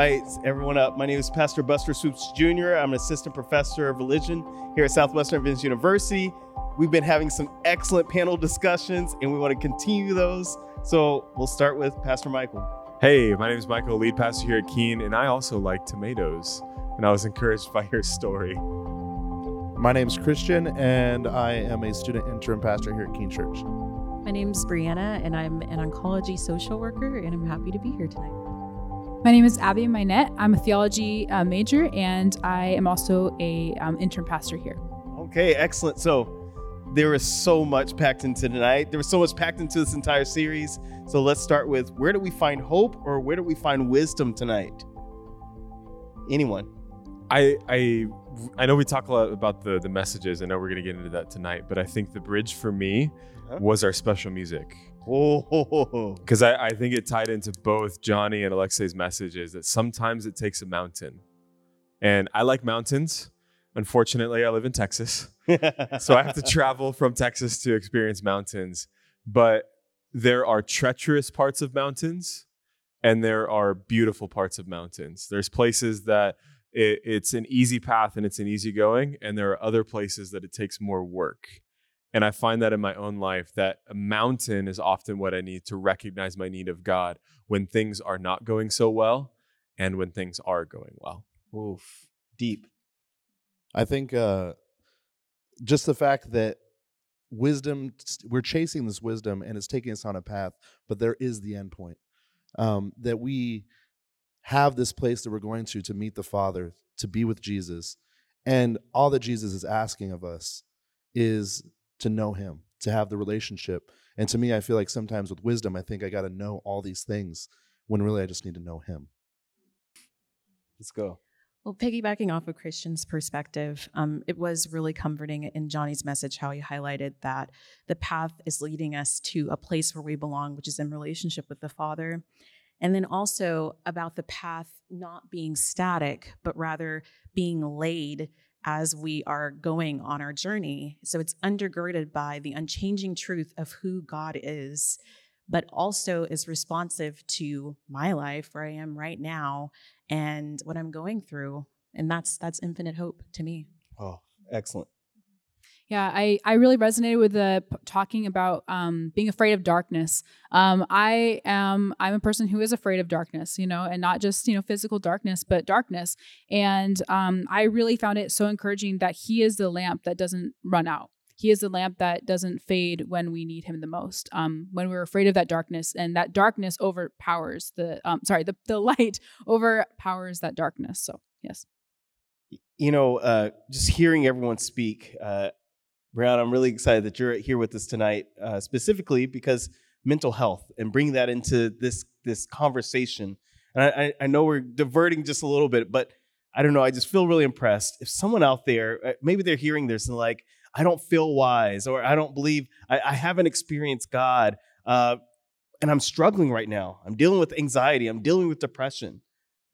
right, everyone up. My name is Pastor Buster Swoops Jr. I'm an assistant professor of religion here at Southwestern Adventist University. We've been having some excellent panel discussions and we want to continue those. So we'll start with Pastor Michael. Hey, my name is Michael, lead pastor here at Keene, and I also like tomatoes. And I was encouraged by your story. My name is Christian, and I am a student interim pastor here at Keene Church. My name is Brianna, and I'm an oncology social worker, and I'm happy to be here tonight. My name is Abby Minette. I'm a theology uh, major, and I am also a um, intern pastor here. Okay, excellent. So there is so much packed into tonight. There was so much packed into this entire series. So let's start with where do we find hope, or where do we find wisdom tonight? Anyone? I I I know we talk a lot about the the messages. I know we're gonna get into that tonight, but I think the bridge for me Uh-huh. was our special music. Oh, Because I, I think it tied into both Johnny and Alexei's messages that sometimes it takes a mountain. And I like mountains. Unfortunately, I live in Texas. so I have to travel from Texas to experience mountains. But there are treacherous parts of mountains and there are beautiful parts of mountains. There's places that it, it's an easy path and it's an easy going, and there are other places that it takes more work. And I find that in my own life that a mountain is often what I need to recognize my need of God when things are not going so well and when things are going well. Oof, deep. I think uh, just the fact that wisdom, we're chasing this wisdom and it's taking us on a path, but there is the end point. Um, that we have this place that we're going to to meet the Father, to be with Jesus. And all that Jesus is asking of us is to know Him, to have the relationship. And to me, I feel like sometimes with wisdom, I think I got to know all these things when really I just need to know Him. Let's go. Well, piggybacking off of Christian's perspective, um, it was really comforting in Johnny's message how he highlighted that the path is leading us to a place where we belong, which is in relationship with the Father. And then also about the path not being static, but rather being laid as we are going on our journey. So it's undergirded by the unchanging truth of who God is, but also is responsive to my life where I am right now and what I'm going through. And that's that's infinite hope to me. Oh, excellent. Yeah, I, I really resonated with the p- talking about um, being afraid of darkness. Um, I am I'm a person who is afraid of darkness, you know, and not just you know physical darkness, but darkness. And um, I really found it so encouraging that He is the lamp that doesn't run out. He is the lamp that doesn't fade when we need Him the most. Um, when we're afraid of that darkness, and that darkness overpowers the um, sorry the the light overpowers that darkness. So yes. You know, uh, just hearing everyone speak, uh, Brown, I'm really excited that you're here with us tonight, uh, specifically because mental health and bringing that into this this conversation. And I, I, know we're diverting just a little bit, but I don't know. I just feel really impressed. If someone out there, uh, maybe they're hearing this and like, I don't feel wise, or I don't believe, I, I haven't experienced God, uh, and I'm struggling right now. I'm dealing with anxiety. I'm dealing with depression.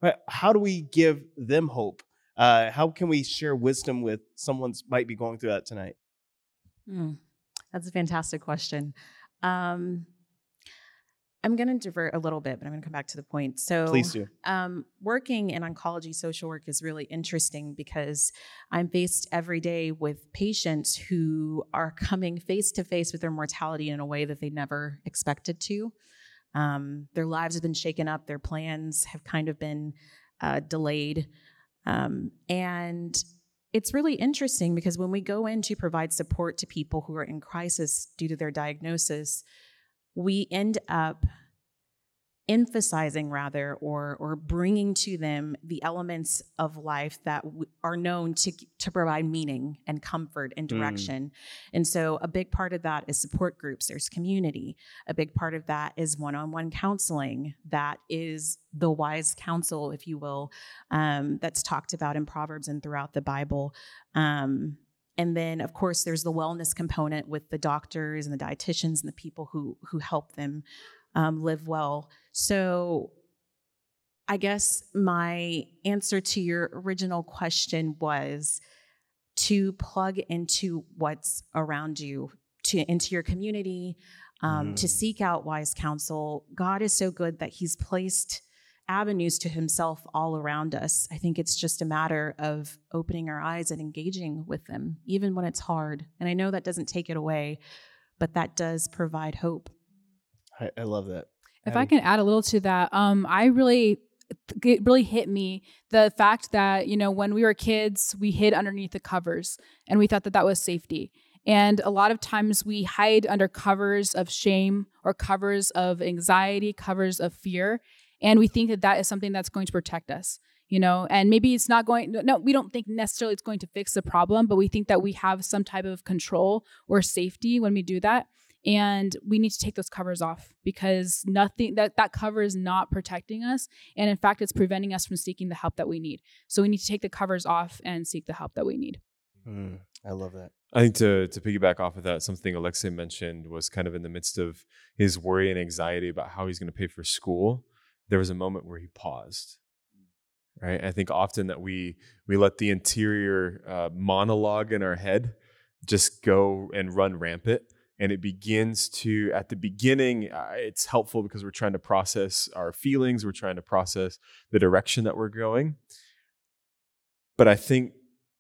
Right? How do we give them hope? Uh, how can we share wisdom with someone might be going through that tonight? Mm, that's a fantastic question. Um, I'm going to divert a little bit, but I'm going to come back to the point. So, Please do. um, working in oncology social work is really interesting because I'm faced every day with patients who are coming face to face with their mortality in a way that they never expected to. Um, their lives have been shaken up, their plans have kind of been uh, delayed. Um, and it's really interesting because when we go in to provide support to people who are in crisis due to their diagnosis, we end up emphasizing rather or or bringing to them the elements of life that w- are known to to provide meaning and comfort and Mm. direction. And so a big part of that is support groups, there's community. A big part of that is one-on-one counseling. That is the wise counsel if you will um, that's talked about in Proverbs and throughout the Bible. Um, and then, of course, there's the wellness component with the doctors and the dietitians and the people who who help them um, live well. So, I guess my answer to your original question was to plug into what's around you, to into your community, um, to Mm. seek out wise counsel. God is so good that He's placed avenues to himself all around us. I think it's just a matter of opening our eyes and engaging with them, even when it's hard. And I know that doesn't take it away, but that does provide hope. I, I love that. If I can add a little to that, um, I really it really hit me the fact that you know when we were kids we hid underneath the covers and we thought that that was safety. And a lot of times we hide under covers of shame or covers of anxiety covers of fear and we think that that is something that's going to protect us you know? And maybe it's not going no we don't think necessarily it's going to fix the problem but we think that we have some type of control or safety when we do that and we need to take those covers off because nothing that that cover is not protecting us and in fact it's preventing us from seeking the help that we need so we need to take the covers off and seek the help that we need Mm, I love that. I think to to piggyback off of that, something Alexei mentioned was kind of in the midst of his worry and anxiety about how he's going to pay for school. There was a moment where he paused. Right. I think often that we we let the interior uh, monologue in our head just go and run rampant, and it begins to at the beginning. Uh, it's helpful because we're trying to process our feelings, we're trying to process the direction that we're going. But I think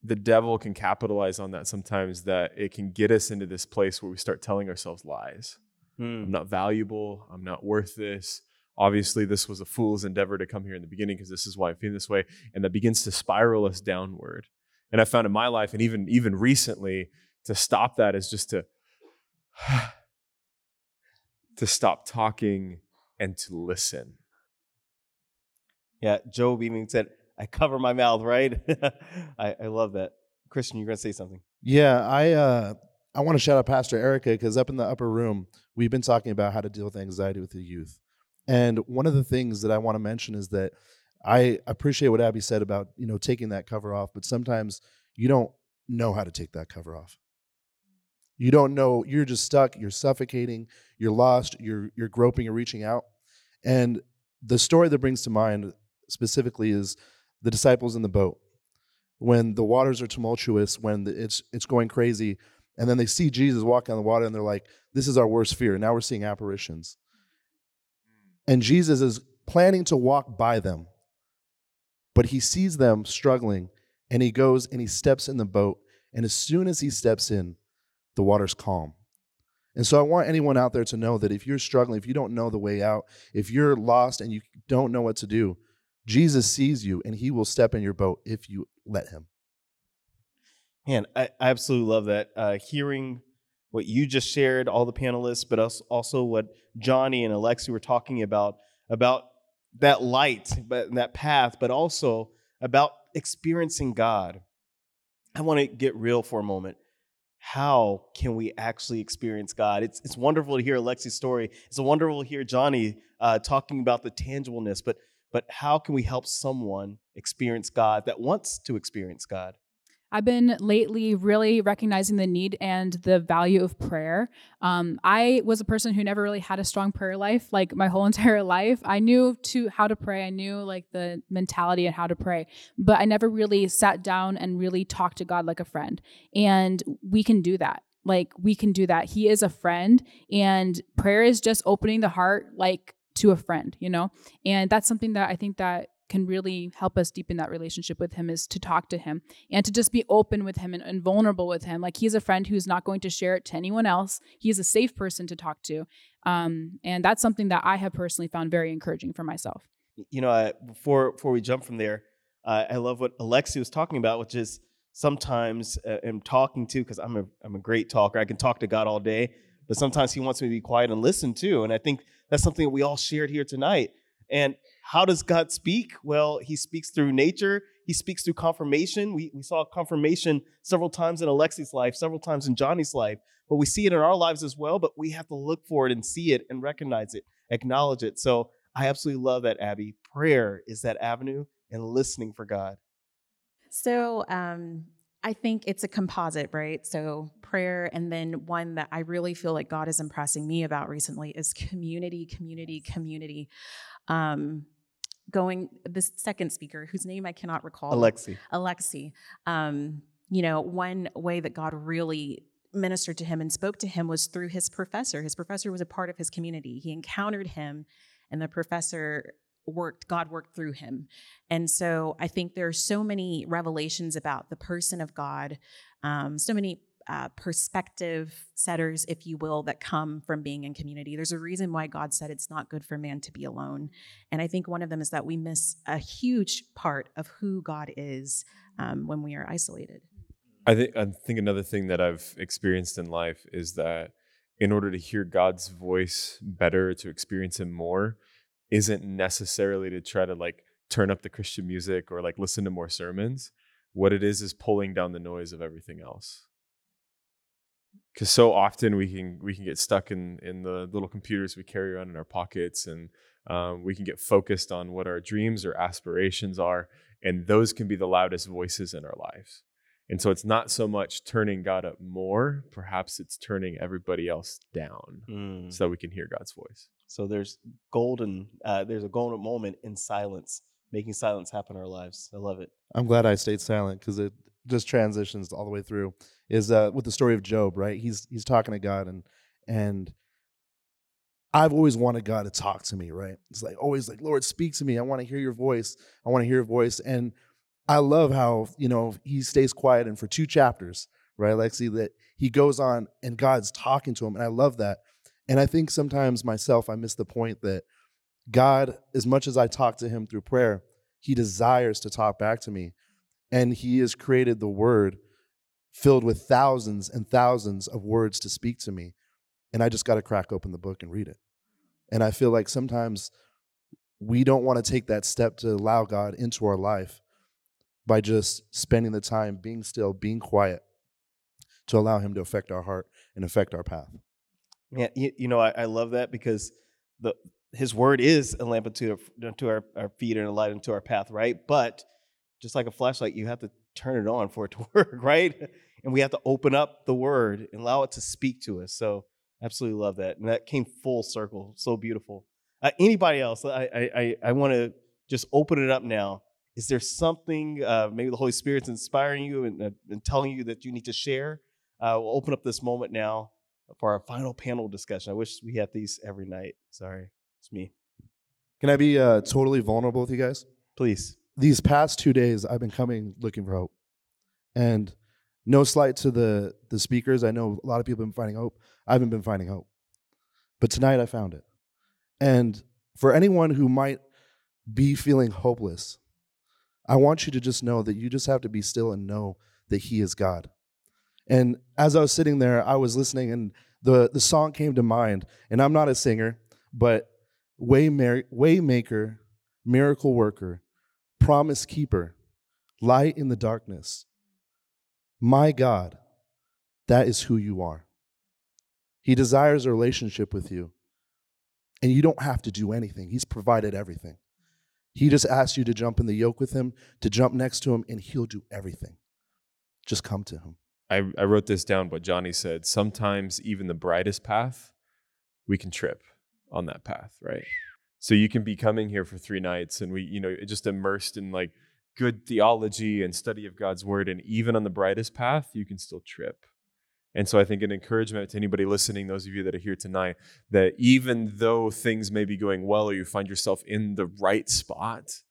the devil can capitalize on that sometimes that it can get us into this place where we start telling ourselves lies. Mm. I'm not valuable. I'm not worth this. Obviously, this was a fool's endeavor to come here in the beginning because this is why I'm feeling this way. And that begins to spiral us downward. And I found in my life, and even even recently, to stop that is just to to stop talking and to listen. Yeah, Job even said, I cover my mouth, right? I, I love that. Christian, you're going to say something. Yeah, I uh, I want to shout out Pastor Erica because up in the upper room, we've been talking about how to deal with anxiety with the youth. And one of the things that I want to mention is that I appreciate what Abby said about, you know, taking that cover off, but sometimes you don't know how to take that cover off. You don't know, you're just stuck, you're suffocating, you're lost, you're you're groping, you're reaching out. And the story that brings to mind specifically is the disciples in the boat. When the waters are tumultuous, when the, it's it's going crazy, and then they see Jesus walking on the water and they're like, this is our worst fear. Now we're seeing apparitions. Hmm. And Jesus is planning to walk by them. But he sees them struggling and he goes and he steps in the boat. And as soon as he steps in, the water's calm. And so I want anyone out there to know that if you're struggling, if you don't know the way out, if you're lost and you don't know what to do, Jesus sees you and he will step in your boat if you let him. Man, I, I absolutely love that. Uh, hearing what you just shared, all the panelists, but also, what Johnny and Alexi were talking about, about that light, but that path, but also about experiencing God. I want to get real for a moment. How can we actually experience God? It's, it's wonderful to hear Alexi's story. It's wonderful to hear Johnny uh, talking about the tangibleness, but but how can we help someone experience God that wants to experience God? I've been lately really recognizing the need and the value of prayer. Um, I was a person who never really had a strong prayer life, like my whole entire life. I knew to how to pray. I knew like the mentality and how to pray, but I never really sat down and really talked to God like a friend. And we can do that. Like we can do that. He is a friend, and prayer is just opening the heart, like to a friend, you know? And that's something that I think that can really help us deepen that relationship with him is to talk to him and to just be open with him and, and, vulnerable with him. Like he's a friend who's not going to share it to anyone else. He's a safe person to talk to. Um, and that's something that I have personally found very encouraging for myself. You know, before before we jump from there, uh, I love what Alexi was talking about, which is sometimes uh, I'm talking to because I'm a I'm a great talker. I can talk to God all day, but sometimes He wants me to be quiet and listen too. And I think that's something that we all shared here tonight. And how does God speak? Well, He speaks through nature. He speaks through confirmation. We, we saw confirmation several times in Alexi's life, several times in Johnny's life, but we see it in our lives as well. But we have to look for it and see it and recognize it, acknowledge it. So I absolutely love that, Abby. Prayer is that avenue and listening for God. So um, I think it's a composite, right? So prayer, and then one that I really feel like God is impressing me about recently is community, community, community. Um, going the second speaker, whose name I cannot recall, Alexi. Alexi. Um, you know, one way that God really ministered to him and spoke to him was through his professor. His professor was a part of his community. He encountered him, and the professor worked god worked through him and so i think there are so many revelations about the person of god um, so many uh, perspective setters, if you will, that come from being in community. There's a reason why God said it's not good for man to be alone. And I think one of them is that we miss a huge part of who God is um, when we are isolated. I think I think another thing that I've experienced in life is that in order to hear God's voice better, to experience Him more, isn't necessarily to try to like turn up the Christian music or like listen to more sermons. What it is is pulling down the noise of everything else because so often we can we can get stuck in in the little computers we carry around in our pockets and um, we can get focused on what our dreams or aspirations are and those can be the loudest voices in our lives and so it's not so much turning god up more perhaps it's turning everybody else down Mm. so that we can hear god's voice So there's golden, uh, there's a golden moment in silence, making silence happen in our lives. I love it. I'm glad I stayed silent because it just transitions all the way through. Is uh, with the story of Job, right? He's he's talking to God and and I've always wanted God to talk to me, right? It's like always like, Lord, speak to me. I want to hear your voice. I want to hear your voice. And I love how, you know, he stays quiet and for two chapters, right, Lexi, that he goes on and God's talking to him. And I love that. And I think sometimes myself, I miss the point that God, as much as I talk to him through prayer, he desires to talk back to me. And he has created the word filled with thousands and thousands of words to speak to me. And I just got to crack open the book and read it. And I feel like sometimes we don't want to take that step to allow God into our life by just spending the time being still, being quiet to allow him to affect our heart and affect our path. Yeah, you, you know, I, I love that because the his word is a lamp unto, our, our feet and a light unto our path, right? But just like a flashlight, you have to turn it on for it to work, right? And we have to open up the word and allow it to speak to us. So absolutely love that. And that came full circle. So beautiful. Uh, anybody else? I I I, want to just open it up now. Is there something uh, maybe the Holy Spirit's inspiring you and, uh, and telling you that you need to share? Uh, we'll open up this moment now for our final panel discussion. I wish we had these every night. Sorry, it's me. Can I be uh, totally vulnerable with you guys? Please. These past two days, I've been coming looking for hope. And no slight to the, the speakers. I know a lot of people have been finding hope. I haven't been finding hope. But tonight I found it. And for anyone who might be feeling hopeless, I want you to just know that you just have to be still and know that He is God. And as I was sitting there, I was listening, and the, the song came to mind. And I'm not a singer, but Wayma- Waymaker, Miracle Worker, Promise Keeper, Light in the Darkness. My God, that is who you are. He desires a relationship with you. And you don't have to do anything, He's provided everything. He just asks you to jump in the yoke with Him, to jump next to Him, and He'll do everything. Just come to Him. I, I wrote this down what johnny said sometimes even the brightest path we can trip on that path right so you can be coming here for three nights and we you know just immersed in like good theology and study of god's word and even on the brightest path you can still trip and so i think an encouragement to anybody listening those of you that are here tonight that even though things may be going well or you find yourself in the right spot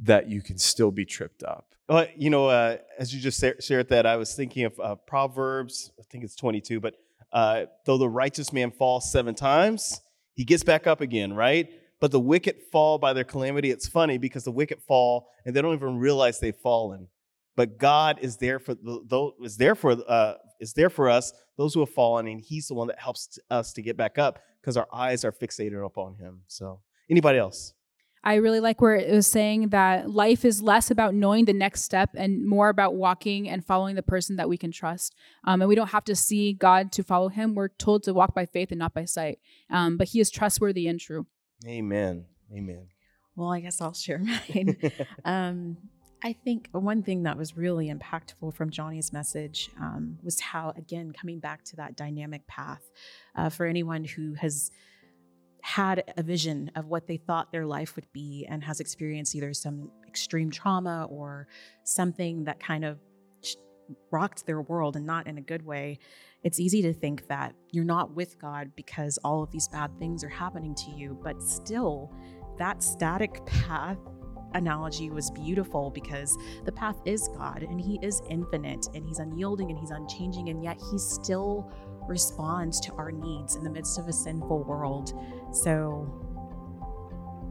that you can still be tripped up Well, you know, uh, as you just shared that, I was thinking of uh, Proverbs. I think it's 22. But uh, though the righteous man falls seven times, he gets back up again, right? But the wicked fall by their calamity. It's funny because the wicked fall and they don't even realize they've fallen. But God is there for the, is there for uh, is there for us those who have fallen, and He's the one that helps us to get back up because our eyes are fixated upon Him. So, anybody else? I really like where it was saying that life is less about knowing the next step and more about walking and following the person that we can trust. Um, and we don't have to see God to follow him. We're told to walk by faith and not by sight. Um, but he is trustworthy and true. Amen. Amen. Well, I guess I'll share mine. um, I think one thing that was really impactful from Johnny's message um, was how, again, coming back to that dynamic path uh, for anyone who has had a vision of what they thought their life would be and has experienced either some extreme trauma or something that kind of rocked their world and not in a good way, it's easy to think that you're not with God because all of these bad things are happening to you, but still, that static path analogy was beautiful because the path is God and He is infinite and He's unyielding and He's unchanging, and yet He still responds to our needs in the midst of a sinful world. So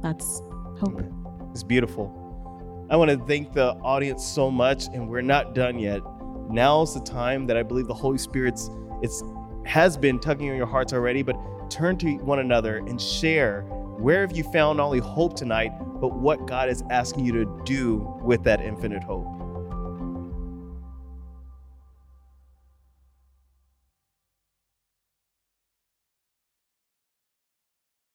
that's hope. It's beautiful. I want to thank the audience so much, and we're not done yet. Now's the time that I believe the Holy Spirit's it's has been tugging on your hearts already, but turn to one another and share where have you found not only hope tonight, but what God is asking you to do with that infinite hope.